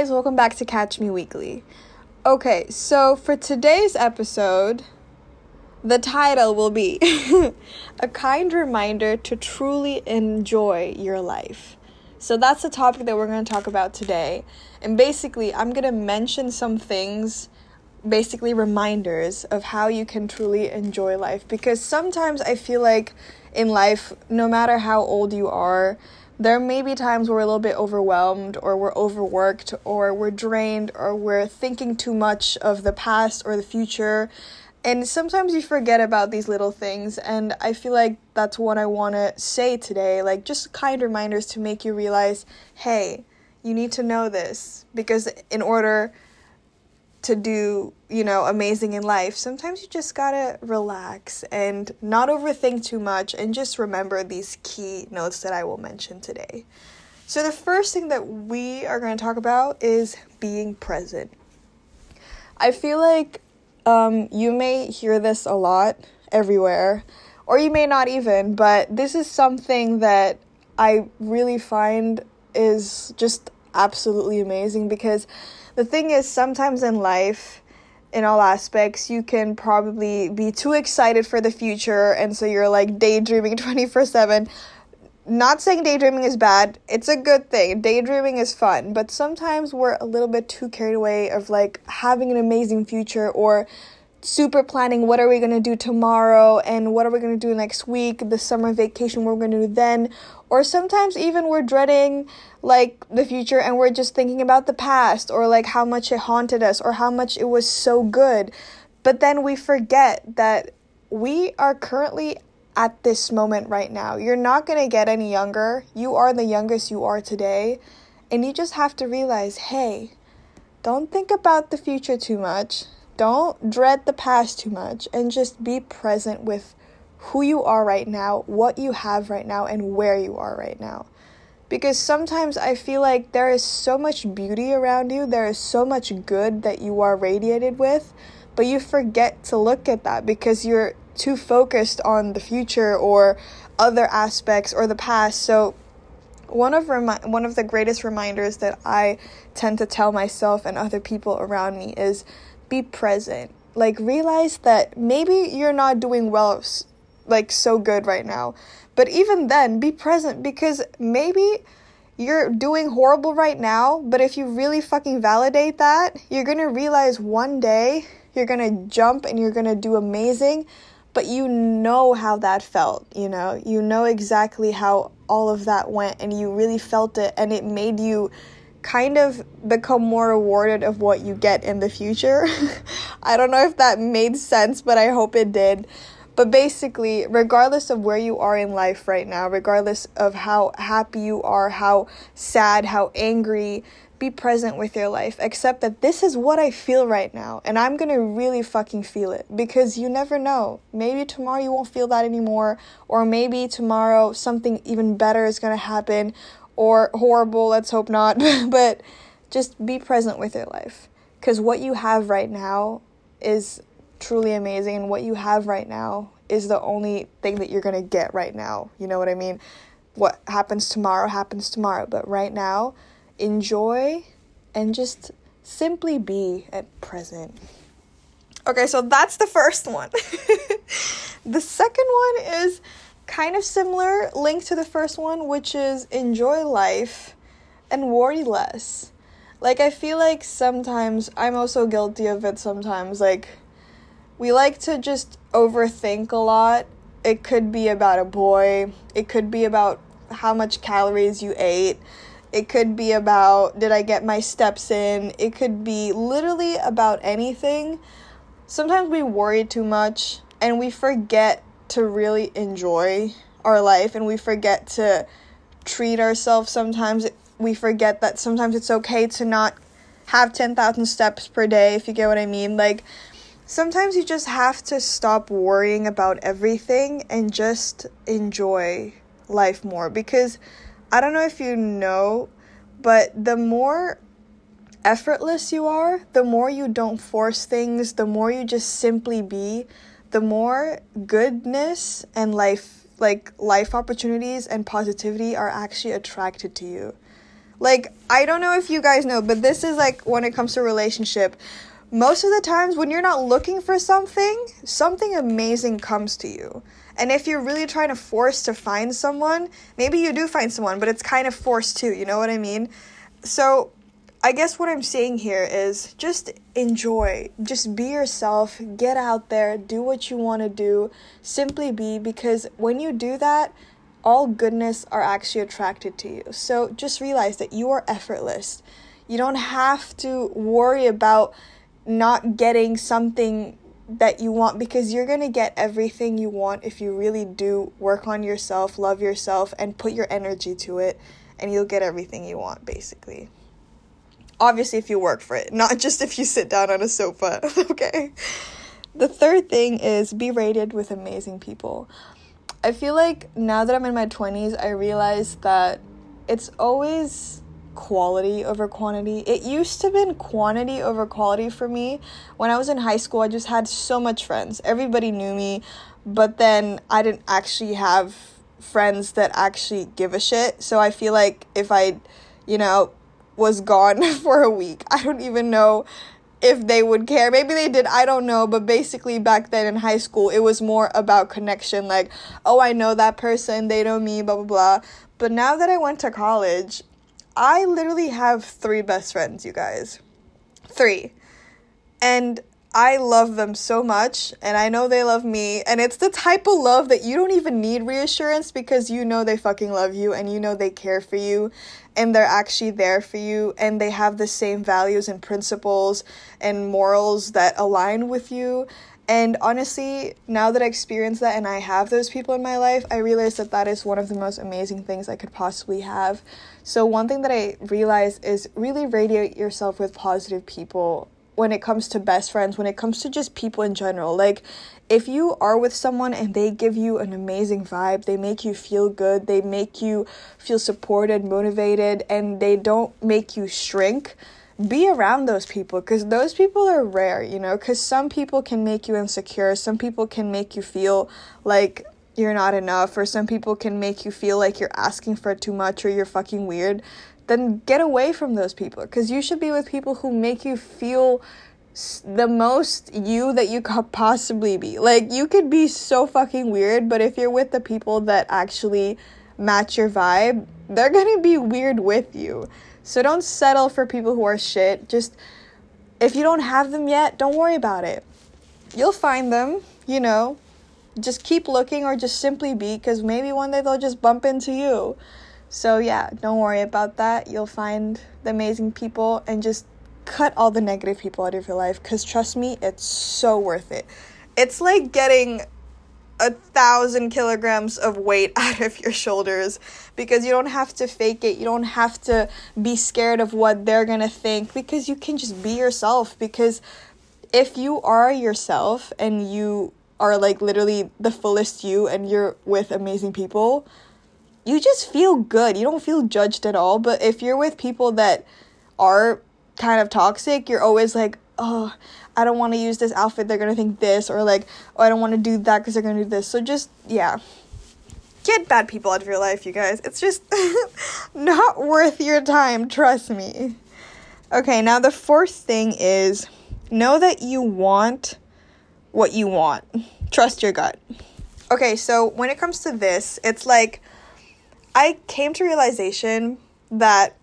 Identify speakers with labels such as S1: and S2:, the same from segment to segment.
S1: guys, welcome back to Catch Me Weekly. Okay, so for today's episode, the title will be A Kind Reminder to Truly Enjoy Your Life. So that's the topic that we're going to talk about today. And basically, I'm going to mention some things, basically reminders of how you can truly enjoy life. Because sometimes I feel like in life, no matter how old you are, there may be times where we're a little bit overwhelmed or we're overworked or we're drained or we're thinking too much of the past or the future. And sometimes you forget about these little things. And i feel like that's what i want to say today. Like just kind reminders to make you realize hey you need to know this. Because in order to do, you know, amazing in life, sometimes you just gotta relax and not overthink too much and just remember these key notes that I will mention today. So, the first thing that we are to talk about is being present. I feel like um, you may hear this a lot everywhere, or you may not even, but this is something that I really find is just absolutely amazing because the thing is, sometimes in life, in all aspects, you can probably be too excited for the future, and so you're like daydreaming 24 7. Not saying daydreaming is bad, it's a good thing. Daydreaming is fun, but sometimes we're a little bit too carried away of like having an amazing future or super planning what are we going to do tomorrow and what are we going to do next week the summer vacation we're going to do then or sometimes even we're dreading like the future and we're just thinking about the past or like how much it haunted us or how much it was so good. But then we forget that we are currently at this moment right now. You're not going to get any younger. You are the youngest you are today. And you just have to realize hey don't think about the future too much. Don't dread the past too much and just be present with who you are right now, what you have right now, and where you are right now. Because sometimes I feel like there is so much beauty around you, there is so much good that you are radiated with, but you forget to look at that because you're too focused on the future or other aspects or the past. So one of remi- one of the greatest reminders that I tend to tell myself and other people around me is be present. Like realize that maybe you're not doing well like so good right now. But even then, be present because maybe you're doing horrible right now, but if you really fucking validate that, you're to realize one day you're to jump and you're to do amazing, but you know how that felt, you know? You know exactly how all of that went and you really felt it and it made you kind of become more rewarded of what you get in the future. I don't know if that made sense, but I hope it did. But basically, regardless of where you are in life right now, regardless of how happy you are, how sad, how angry, be present with your life. Accept that this is what I feel right now, and I'm gonna really fucking feel it because you never know. Maybe tomorrow you won't feel that anymore, or maybe tomorrow something even better is gonna happen, or horrible, let's hope not, but just be present with your life. Because what you have right now is truly amazing, and what you have right now is the only thing that you're gonna get right now. You know what I mean? What happens tomorrow happens tomorrow, but right now, enjoy and just simply be at present. Okay, so that's the first one. the second one is kind of similar link to the first one, which is enjoy life and worry less. Like, I feel like sometimes I'm also guilty of it sometimes. Like, we like to just overthink a lot. It could be about a boy, it could be about how much calories you ate. It could be about did I get my steps in? It could be literally about anything. Sometimes we worry too much and we forget to really enjoy our life and we forget to treat ourselves sometimes we forget that sometimes it's okay to not have 10,000 steps per day if you get what I mean like sometimes you just have to stop worrying about everything and just enjoy life more because I don't know if you know but the more effortless you are the more you don't force things the more you just simply be the more goodness and life like life opportunities and positivity are actually attracted to you Like, I don't know if you guys know, but this is like when it comes to relationship. Most of the times when you're not looking for something, something amazing comes to you. And if you're really trying to force to find someone, maybe you do find someone, but it's kind of forced too, you know what I mean? So, I guess what I'm saying here is just enjoy. Just be yourself, get out there, do what you want to do, simply be because when you do that, all goodness are actually attracted to you. So just realize that you are effortless. You don't have to worry about not getting something that you want because you're going to get everything you want if you really do work on yourself, love yourself, and put your energy to it, and you'll get everything you want basically. Obviously, if you work for it, not just if you sit down on a sofa, okay? The third thing is be rated with amazing people. I feel like now that I'm in my 20s, I realize that it's always quality over quantity. It used to been quantity over quality for me. When I was in high school, I just had so much friends. Everybody knew me, but then I didn't actually have friends that actually give a shit. So I feel like if I, you know, was gone for a week, I don't even know if they would care. Maybe they did, I don't know. But basically, back then in high school, it was more about connection like, oh, I know that person, they know me, blah, blah, blah. But now that I went to college, I literally have three best friends, you guys. Three. And I love them so much, and I know they love me. And it's the type of love that you don't even need reassurance because you know they fucking love you and you know they care for you and they're actually there for you and they have the same values and principles and morals that align with you. And honestly, now that I experience that and I have those people in my life, I realize that that is one of the most amazing things I could possibly have. So, one thing that I realize is really radiate yourself with positive people when it comes to best friends, when it comes to just people in general. Like, if you are with someone and they give you an amazing vibe, they make you feel good, they make you feel supported, motivated, and they don't make you shrink, be around those people because those people are rare, you know. Because some people can make you insecure, some people can make you feel like you're not enough, or some people can make you feel like you're asking for too much or you're fucking weird then get away from those people because you should be with people who make you feel the most you that you could possibly be. Like, you could be so fucking weird, but if you're with the people that actually match your vibe, they're gonna be weird with you. So don't settle for people who are shit. Just, if you don't have them yet, don't worry about it. You'll find them, you know. Just keep looking or just simply be, because maybe one day they'll just bump into you. So, yeah, don't worry about that. You'll find the amazing people and just cut all the negative people out of your life because trust me, it's so worth it. It's like getting a thousand kilograms of weight out of your shoulders because you don't have to fake it. You don't have to be scared of what they're gonna think because you can just be yourself. Because if you are yourself and you are like literally the fullest you and you're with amazing people, you just feel good. You don't feel judged at all. But if you're with people that are kind of toxic, you're always like, oh, I don't want to use this outfit. They're going to think this. Or like, oh, I don't want to do that because they're going to do this. So just, yeah. Get bad people out of your life, you guys. It's just not worth your time. Trust me. Okay, now the fourth thing is know that you want what you want. Trust your gut. Okay, so when it comes to this, it's like I came to realization that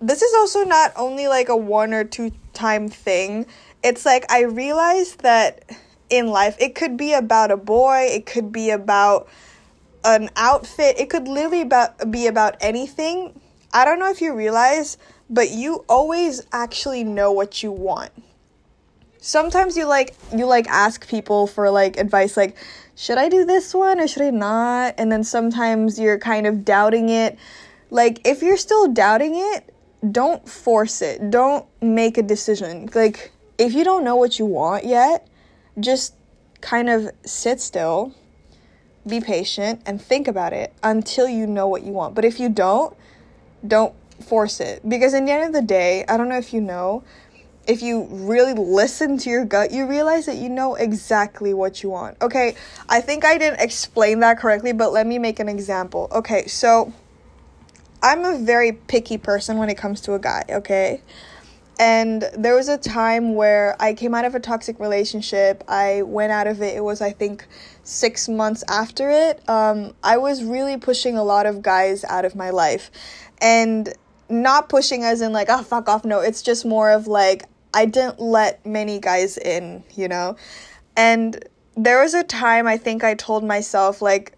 S1: this is also not only like a one or two time thing. It's like I realized that in life it could be about a boy, it could be about an outfit, it could literally about be about anything. I don't know if you realize, but you always actually know what you want. Sometimes you like you like ask people for like advice like should I do this one or should I not? And then sometimes you're kind of doubting it. Like, if you're still doubting it, don't force it. Don't make a decision. Like, if you don't know what you want yet, just kind of sit still, be patient, and think about it until you know what you want. But if you don't, don't force it. Because in the end of the day, I don't know if you know, if you really listen to your gut, you realize that you know exactly what you want. Okay, I think I didn't explain that correctly, but let me make an example. Okay, so I'm a very picky person when it comes to a guy, okay? And there was a time where I came out of a toxic relationship. I went out of it. It was, I think, six months after it. Um, I was really pushing a lot of guys out of my life. And not pushing as in, like, oh, fuck off. No, it's just more of like, I didn't let many guys in, you know? And there was a time I think I told myself, like,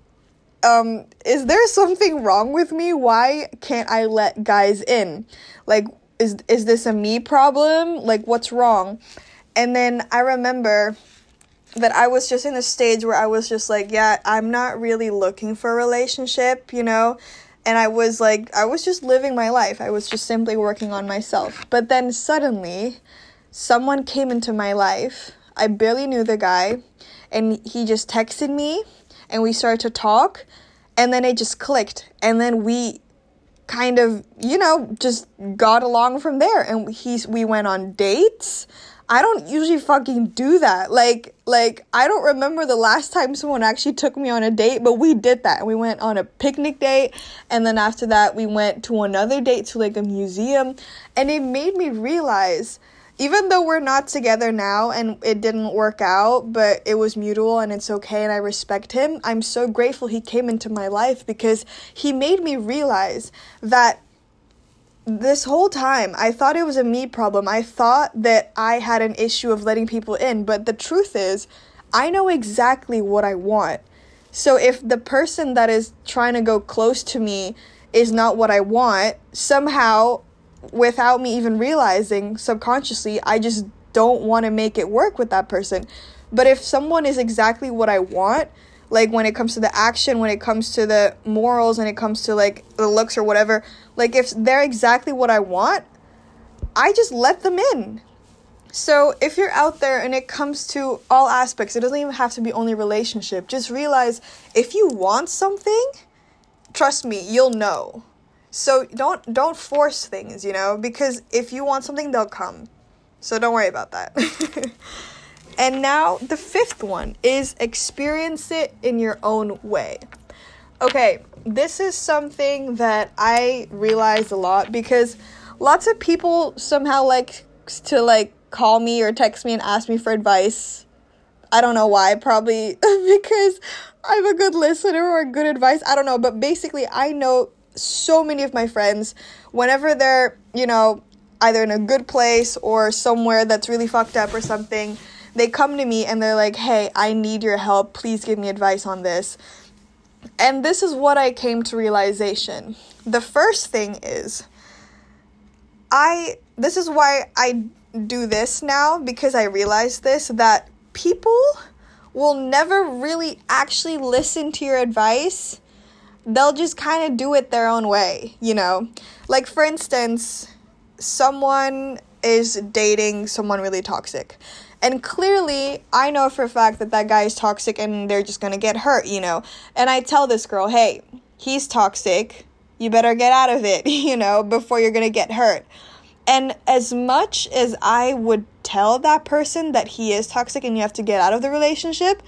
S1: um, is there something wrong with me? Why can't I let guys in? Like, is is this a me problem? Like what's wrong? And then I remember that I was just in a stage where I was just like, yeah, I'm not really looking for a relationship, you know? And I was like, I was just living my life. I was just simply working on myself. But then suddenly, someone came into my life. I barely knew the guy, and he just texted me, and we started to talk, and then it just clicked. And then we kind of, you know, just got along from there. And he's we went on dates. I don't usually fucking do that. Like like I don't remember the last time someone actually took me on a date, but we did that. We went on a picnic date and then after that we went to another date to like a museum and it made me realize even though we're not together now and it didn't work out, but it was mutual and it's okay and I respect him, I'm so grateful he came into my life because he made me realize that this whole time I thought it was a me problem. I thought that I had an issue of letting people in, but the truth is, I know exactly what I want. So if the person that is trying to go close to me is not what I want, somehow without me even realizing subconsciously, I just don't want to make it work with that person. But if someone is exactly what I want, like when it comes to the action, when it comes to the morals, and it comes to like the looks or whatever, like if they're exactly what I want, I just let them in. So if you're out there and it comes to all aspects, it doesn't even have to be only relationship. Just realize if you want something, trust me, you'll know. So don't don't force things, you know, because if you want something, they'll come. So don't worry about that. and now the fifth one is experience it in your own way. Okay, this is something that I realize a lot because lots of people somehow like to like call me or text me and ask me for advice. I don't know why, probably because I'm a good listener or good advice. I don't know, but basically I know so many of my friends, whenever they're, you know, either in a good place or somewhere that's really fucked up or something, they come to me and they're like, hey, I need your help. Please give me advice on this. And this is what I came to realization. The first thing is, I, this is why I do this now because I realize this that people will never really actually listen to your advice they'll just kind of do it their own way, you know? Like, for instance, someone is dating someone really toxic. And clearly, I know for a fact that that guy is toxic and they're just gonna get hurt, you know? And I tell this girl, hey, he's toxic. You better get out of it, you know, before you're gonna get hurt. And as much as I would tell that person that he is toxic and you have to get out of the relationship,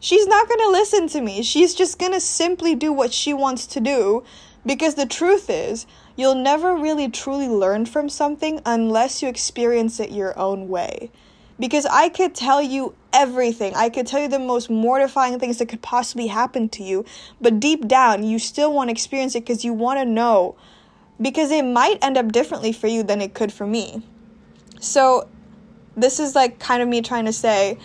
S1: she's not going to listen to me. She's just going to simply do what she wants to do because the truth is, you'll never really truly learn from something unless you experience it your own way. Because I could tell you everything. I could tell you the most mortifying things that could possibly happen to you, but deep down, you still want to experience it because you want to know. Because it might end up differently for you than it could for me. So, this is like kind of me trying to say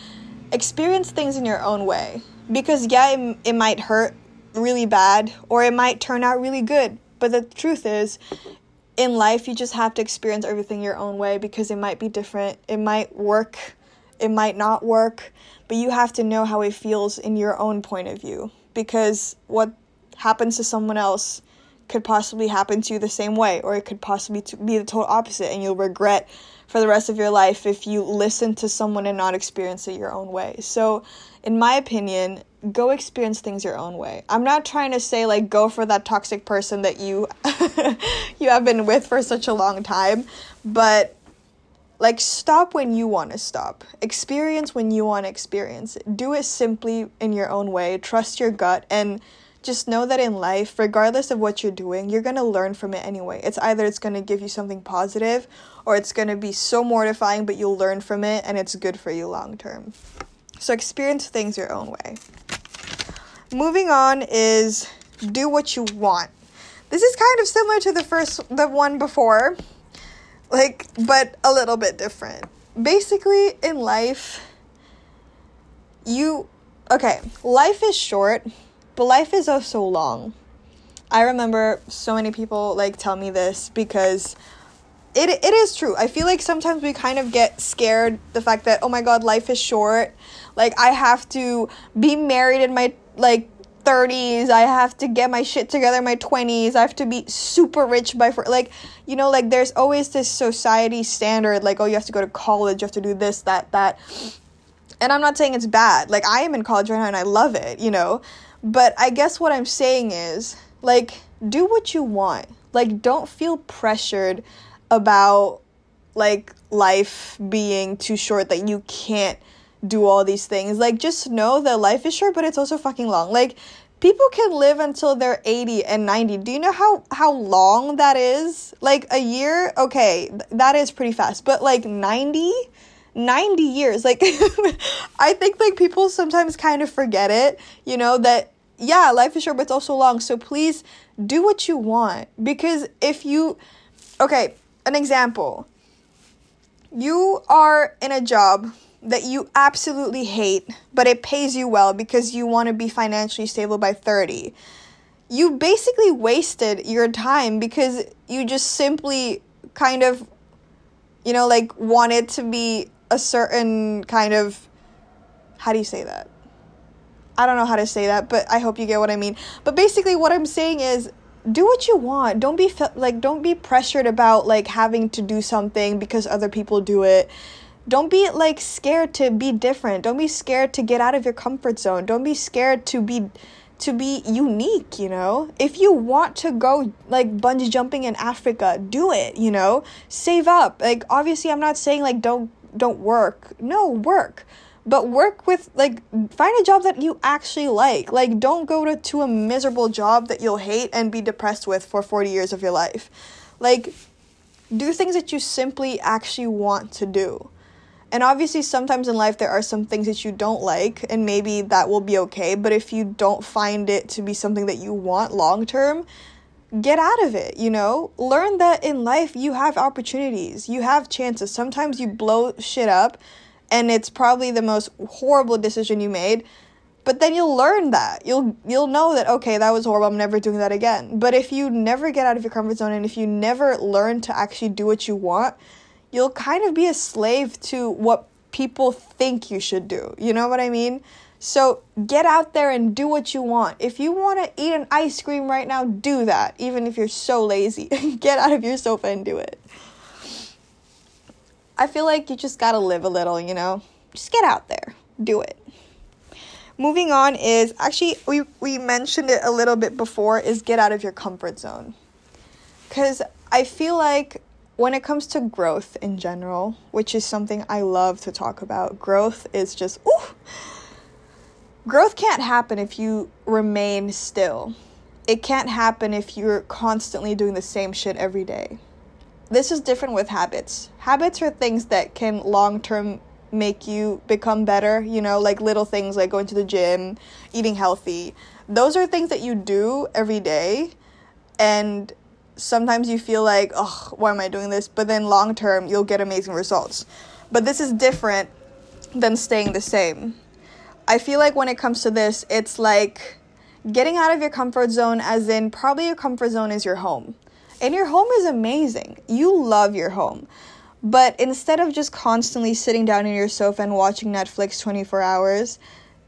S1: experience things in your own way. Because, yeah, it, it might hurt really bad or it might turn out really good. But the truth is, in life, you just have to experience everything your own way because it might be different. It might work, it might not work, but you have to know how it feels in your own point of view because what happens to someone else could possibly happen to you the same way, or it could possibly be the total opposite, and you'll regret for the rest of your life if you listen to someone and not experience it your own way. So, in my opinion, go experience things your own way. I'm not trying to say like go for that toxic person that you you have been with for such a long time, but like stop when you want to stop. Experience when you want to experience. Do it simply in your own way. Trust your gut and just know that in life, regardless of what you're doing, you're going to learn from it anyway. It's either it's going to give you something positive or it's going to be so mortifying, but you'll learn from it and it's good for you long term. So experience things your own way. Moving on is do what you want. This is kind of similar to the first the one before. Like but a little bit different. Basically in life you okay, life is short, but life is so long. I remember so many people like tell me this because it it is true. I feel like sometimes we kind of get scared the fact that oh my god, life is short. Like I have to be married in my like 30s. I have to get my shit together in my 20s. I have to be super rich by for like you know like there's always this society standard like oh you have to go to college, you have to do this that that. And I'm not saying it's bad. Like I am in college right now and I love it, you know. But I guess what I'm saying is like do what you want. Like don't feel pressured about like life being too short that you can't do all these things. Like just know that life is short, but it's also fucking long. Like people can live until they're 80 and 90. Do you know how how long that is? Like a year? Okay, th- that is pretty fast. But like 90 90 years. Like I think like people sometimes kind of forget it, you know, that yeah, life is short, but it's also long. So please do what you want because if you okay, an example. You are in a job that you absolutely hate, but it pays you well because you want to be financially stable by 30. You basically wasted your time because you just simply kind of, you know, like wanted to be a certain kind of. How do you say that? I don't know how to say that, but I hope you get what I mean. But basically, what I'm saying is do what you want. Don't be like don't be pressured about like having to do something because other people do it. Don't be like scared to be different. Don't be scared to get out of your comfort zone. Don't be scared to be to be unique you know? If you want to go like bungee jumping in africa do it you know? Save up. Like obviously i'm not saying like don't don't work. No work but work with like find a job that you actually like. Like don't go to, to a miserable job that you'll hate and be depressed with for 40 years of your life. Like do things that you simply actually want to do. And obviously sometimes in life there are some things that you don't like and maybe that will be okay but if you don't find it to be something that you want long term get out of it you know? Learn that in life you have opportunities you have chances. Sometimes you blow shit up and it's probably the most horrible decision you made but then you'll learn that. You'll you'll know that okay that was horrible i'm never doing that again. But if you never get out of your comfort zone and if you never learn to actually do what you want you'll kind of be a slave to what people think you should do. You know what i mean? So get out there and do what you want. If you want to eat an ice cream right now do that even if you're so lazy. Get out of your sofa and do it I feel like you just gotta live a little, you know? Just get out there, do it. Moving on is actually, we, we mentioned it a little bit before, is get out of your comfort zone. Because I feel like when it comes to growth in general, which is something I love to talk about, growth is just, ooh, growth can't happen if you remain still. It can't happen if you're constantly doing the same shit every day this is different with habits. Habits are things that can long term make you become better, you know, like little things like going to the gym, eating healthy. Those are things that you do every day and sometimes you feel like, "Oh, why am I doing this?" But then long term, you'll get amazing results. But this is different than staying the same. I feel like when it comes to this, it's like getting out of your comfort zone as in probably your comfort zone is your home and your home is amazing. You love your home. But instead of just constantly sitting down in your sofa and watching Netflix 24 hours,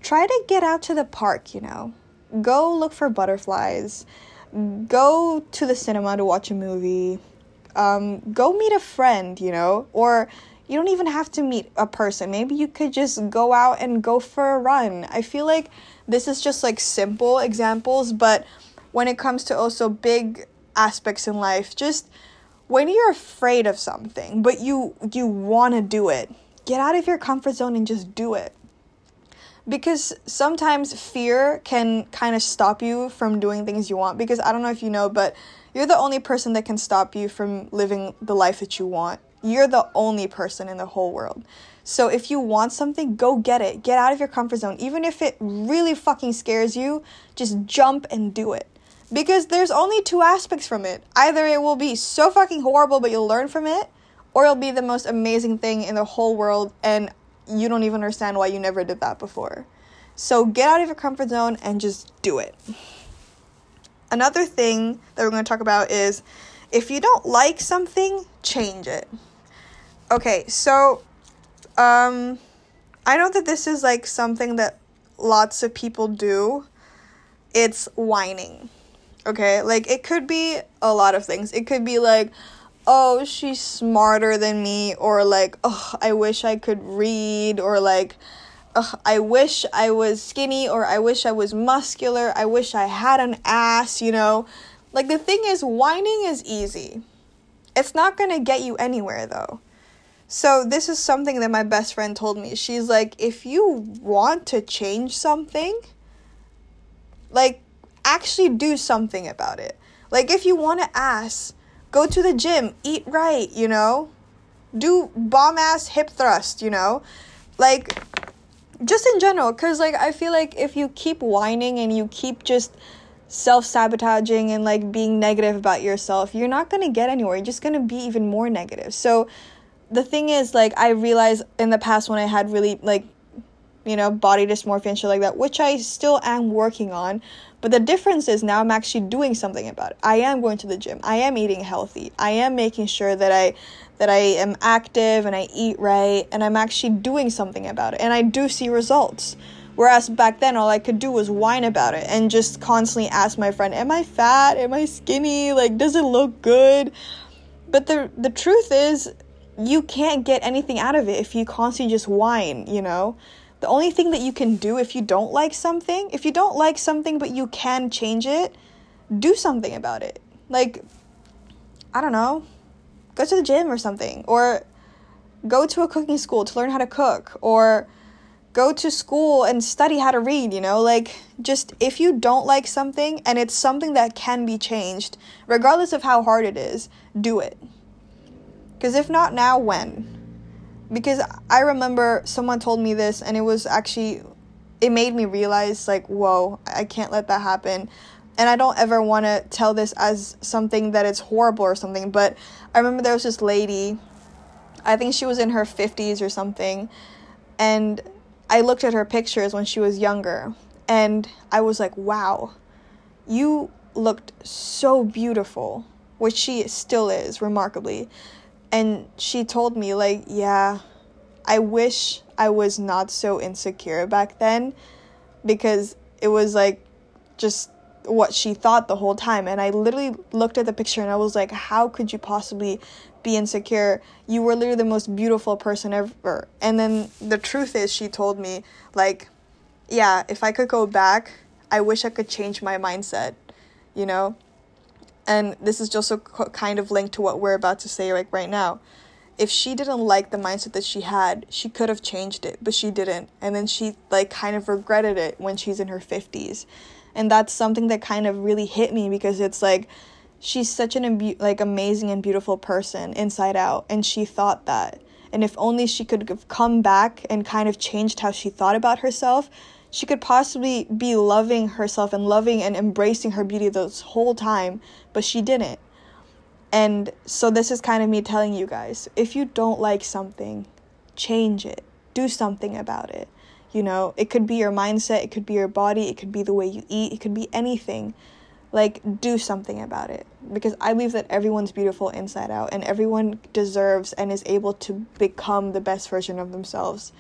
S1: try to get out to the park, you know. Go look for butterflies. Go to the cinema to watch a movie. Um, go meet a friend, you know. Or you don't even have to meet a person. Maybe you could just go out and go for a run. I feel like this is just like simple examples, but when it comes to also big aspects in life. Just when you're afraid of something, but you you want to do it, get out of your comfort zone and just do it. because sometimes fear can kind of stop you from doing things you want because I don't know if you know but you're the only person that can stop you from living the life that you want. You're the only person in the whole world. So if you want something, go get it. Get out of your comfort zone. Even if it really fucking scares you, just jump and do it. Because there's only two aspects from it. Either it will be so fucking horrible but you'll learn from it, or it'll be the most amazing thing in the whole world and you don't even understand why you never did that before. So get out of your comfort zone and just do it. Another thing that we're going to talk about is if you don't like something, change it. Okay, so um I know that this is like something that lots of people do. It's whining. Okay? Like it could be a lot of things. It could be like oh, she's smarter than me, or like, oh, I wish I could read, or like, oh, I wish I was skinny, or I wish I was muscular, I wish I had an ass, you know? Like, the thing is, whining is easy. It's not gonna get you anywhere though. So, this is something that my best friend told me. She's like, if you want to change something, like, actually do something about it. Like, if you want to ass, Go to the gym, eat right, you know? Do bomb ass hip thrust, you know? Like, just in general, because, like, I feel like if you keep whining and you keep just self sabotaging and, like, being negative about yourself, you're not gonna get anywhere. You're just gonna be even more negative. So, the thing is, like, I realized in the past when I had really, like, you know, body dysmorphia and shit like that, which I still am working on. But the difference is now I'm actually doing something about it. I am going to the gym. I am eating healthy. I am making sure that I that I am active and I eat right and I'm actually doing something about it. And I do see results. Whereas back then all I could do was whine about it and just constantly ask my friend, "Am I fat? Am I skinny? Like does it look good?" But the the truth is you can't get anything out of it if you constantly just whine, you know? The only thing that you can do if you don't like something, if you don't like something but you can change it, do something about it. Like, I don't know, go to the gym or something, or go to a cooking school to learn how to cook, or go to school and study how to read, you know? Like, just if you don't like something and it's something that can be changed, regardless of how hard it is, do it. Because if not now, when? Because I remember someone told me this and it was actually it made me realize like whoa I can't let that happen. And I don't ever want to tell this as something that it's horrible or something but I remember there was this lady I think she was in her 50s or something and I looked at her pictures when she was younger and I was like wow you looked so beautiful which she still is remarkably and she told me like yeah i wish i was not so insecure back then because it was like just what she thought the whole time. And i literally looked at the picture and i was like how could you possibly be insecure? You were literally the most beautiful person ever. And then the truth is she told me like yeah if i could go back i wish i could change my mindset you know and this is just a kind of linked to what we're about to say like right now. If she didn't like the mindset that she had she could have changed it but she didn't. And then she like kind of regretted it when she's in her 50s and that's something that kind of really hit me because it's like she's such an imbu- like amazing and beautiful person inside out and she thought that. And if only she could have come back and kind of changed how she thought about herself she could possibly be loving herself and loving and embracing her beauty this whole time, but she didn't. And so this is kind of me telling you guys, if you don't like something, change it. Do something about it. You know, it could be your mindset, it could be your body, it could be the way you eat, it could be anything. Like do something about it because I believe that everyone's beautiful inside out and everyone deserves and is able to become the best version of themselves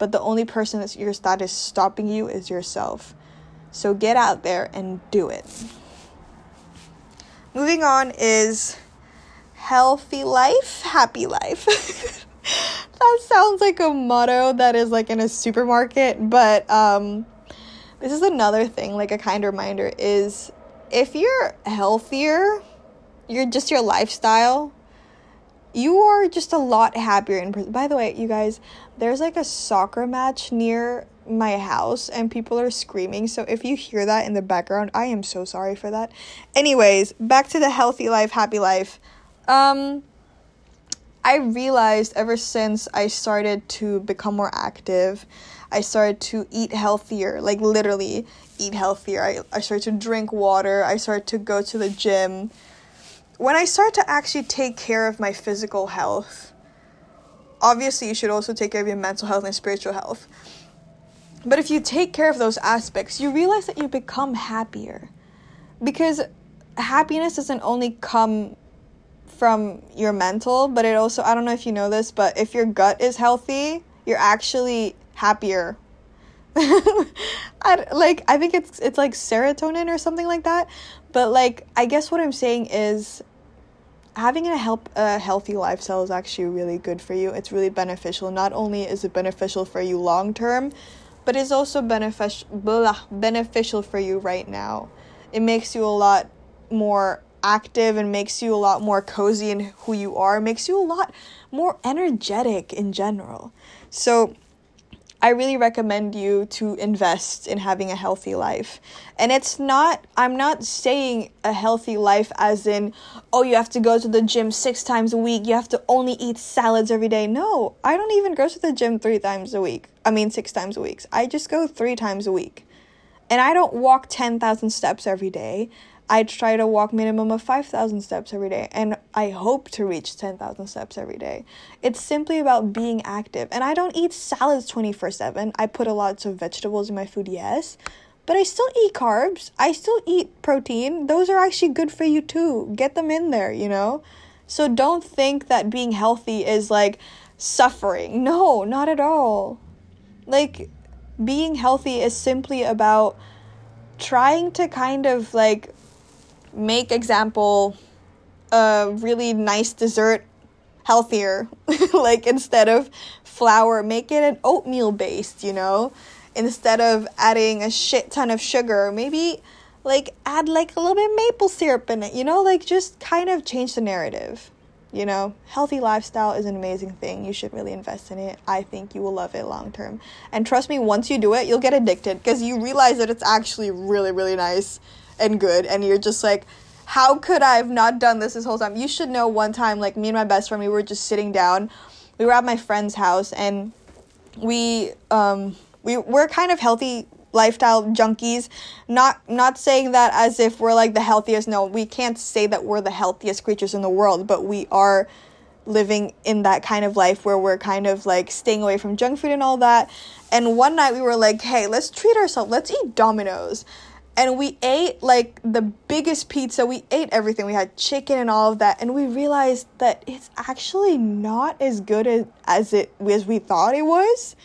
S1: but the only person that's your that is stopping you is yourself. So get out there and do it. Moving on is healthy life, happy life. that sounds like a motto that is like in a supermarket, but um this is another thing like a kind reminder is if you're healthier, you're just your lifestyle you are just a lot happier in. By the way, you guys, there's like a soccer match near my house and people are screaming. So if you hear that in the background, I am so sorry for that. Anyways, back to the healthy life, happy life. Um I realized ever since I started to become more active, I started to eat healthier, like literally eat healthier. I, I started to drink water, I started to go to the gym. When I start to actually take care of my physical health, obviously you should also take care of your mental health and spiritual health. But if you take care of those aspects, you realize that you become happier. Because happiness doesn't only come from your mental, but it also, I don't know if you know this, but if your gut is healthy, you're actually happier. I, like I think it's it's like serotonin or something like that. But like I guess what I'm saying is having a help a healthy lifestyle is actually really good for you. It's really beneficial. Not only is it beneficial for you long term, but it's also beneficial beneficial for you right now. It makes you a lot more active and makes you a lot more cozy in who you are. Makes you a lot more energetic in general. So I really recommend you to invest in having a healthy life. And it's not, I'm not saying a healthy life as in, oh, you have to go to the gym six times a week, you have to only eat salads every day. No, I don't even go to the gym three times a week. I mean, six times a week. I just go three times a week. And I don't walk 10,000 steps every day. I try to walk minimum of 5,000 steps every day and I hope to reach 10,000 steps every day. It's simply about being active. And I don't eat salads 24/7. I put a lot of vegetables in my food, yes, but I still eat carbs. I still eat protein. Those are actually good for you too. Get them in there, you know? So don't think that being healthy is like suffering. No, not at all. Like being healthy is simply about trying to kind of like make example a really nice dessert healthier like instead of flour make it an oatmeal based you know? Instead of adding a shit ton of sugar maybe like add like a little bit maple syrup in it you know? Like just kind of change the narrative you know? Healthy lifestyle is an amazing thing. You should really invest in it. I think you will love it long term. And trust me once you do it you'll get addicted because you realize that it's actually really really nice and good and you're just like how could I have not done this this whole time? You should know one time like me and my best friend we were just sitting down. We were at my friend's house and we um we we're kind of healthy lifestyle junkies not not saying that as if we're like the healthiest no we can't say that we're the healthiest creatures in the world but we are living in that kind of life where we're kind of like staying away from junk food and all that and one night we were like hey let's treat ourselves let's eat domino's and we ate like the biggest pizza. We ate everything. We had chicken and all of that, and we realized that it's actually not as good as, as it as we thought it was.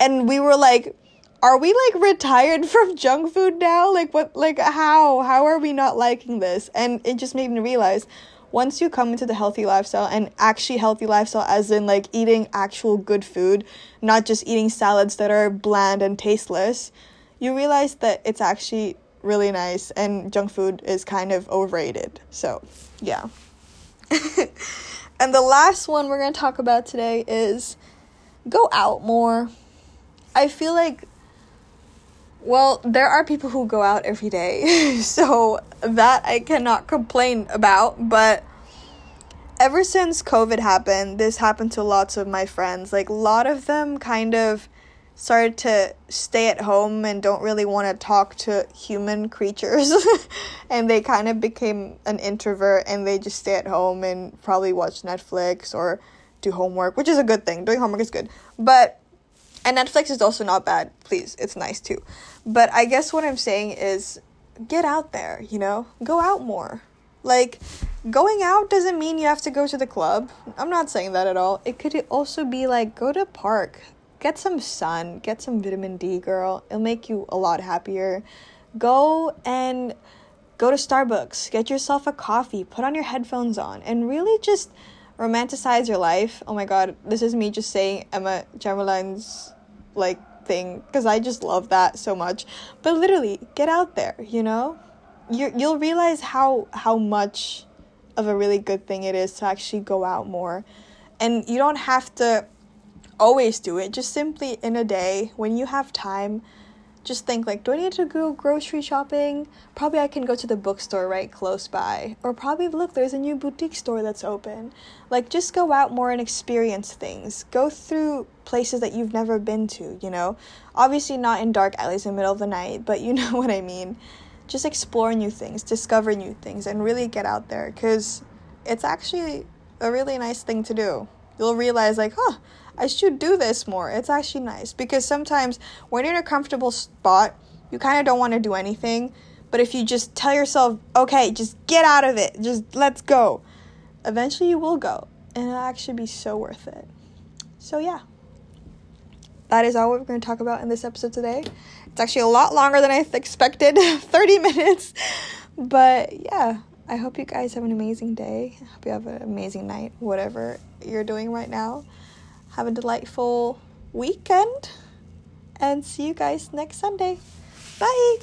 S1: And we were like, are we like retired from junk food now? Like what like how? How are we not liking this? And it just made me realize once you come into the healthy lifestyle and actually healthy lifestyle as in like eating actual good food, not just eating salads that are bland and tasteless, you realize that it's actually really nice and junk food is kind of overrated. So, yeah. and the last one we're going to talk about today is go out more. I feel like well, there are people who go out every day. so, that I cannot complain about, but ever since COVID happened, this happened to lots of my friends. Like a lot of them kind of started to stay at home and don't really want to talk to human creatures. And they kind of became an introvert and they just stay at home and probably watch Netflix or do homework which is a good thing. Doing homework is good. But and Netflix is also not bad. Please it's nice too. But I guess what I'm saying is get out there you know? Go out more. Like going out doesn't mean you have to go to the club. I'm not saying that at all. It could also be like go to park get some sun, get some vitamin D, girl. It'll make you a lot happier. Go and go to Starbucks, get yourself a coffee, put on your headphones on, and really just romanticize your life. Oh my god, this is me just saying Emma Chamberlain's like thing because I just love that so much. But literally, get out there, you know? You you'll realize how how much of a really good thing it is to actually go out more. And you don't have to always do it. Just simply in a day when you have time, just think like, do I need to go grocery shopping? Probably I can go to the bookstore right close by. Or probably look, there's a new boutique store that's open. Like just go out more and experience things. Go through places that you've never been to, you know? Obviously not in dark alleys in the middle of the night, but you know what I mean. Just explore new things, discover new things and really get out there cuz it's actually a really nice thing to do. You'll realize like, "Huh, I should do this more. It's actually nice because sometimes when you're in a comfortable spot, you kind of don't want to do anything. But if you just tell yourself, okay, just get out of it, just let's go, eventually you will go. And it'll actually be so worth it. So, yeah. That is all we're going to talk about in this episode today. It's actually a lot longer than I expected 30 minutes. But yeah, I hope you guys have an amazing day. I hope you have an amazing night, whatever you're doing right now. Have a delightful weekend and see you guys next Sunday. Bye.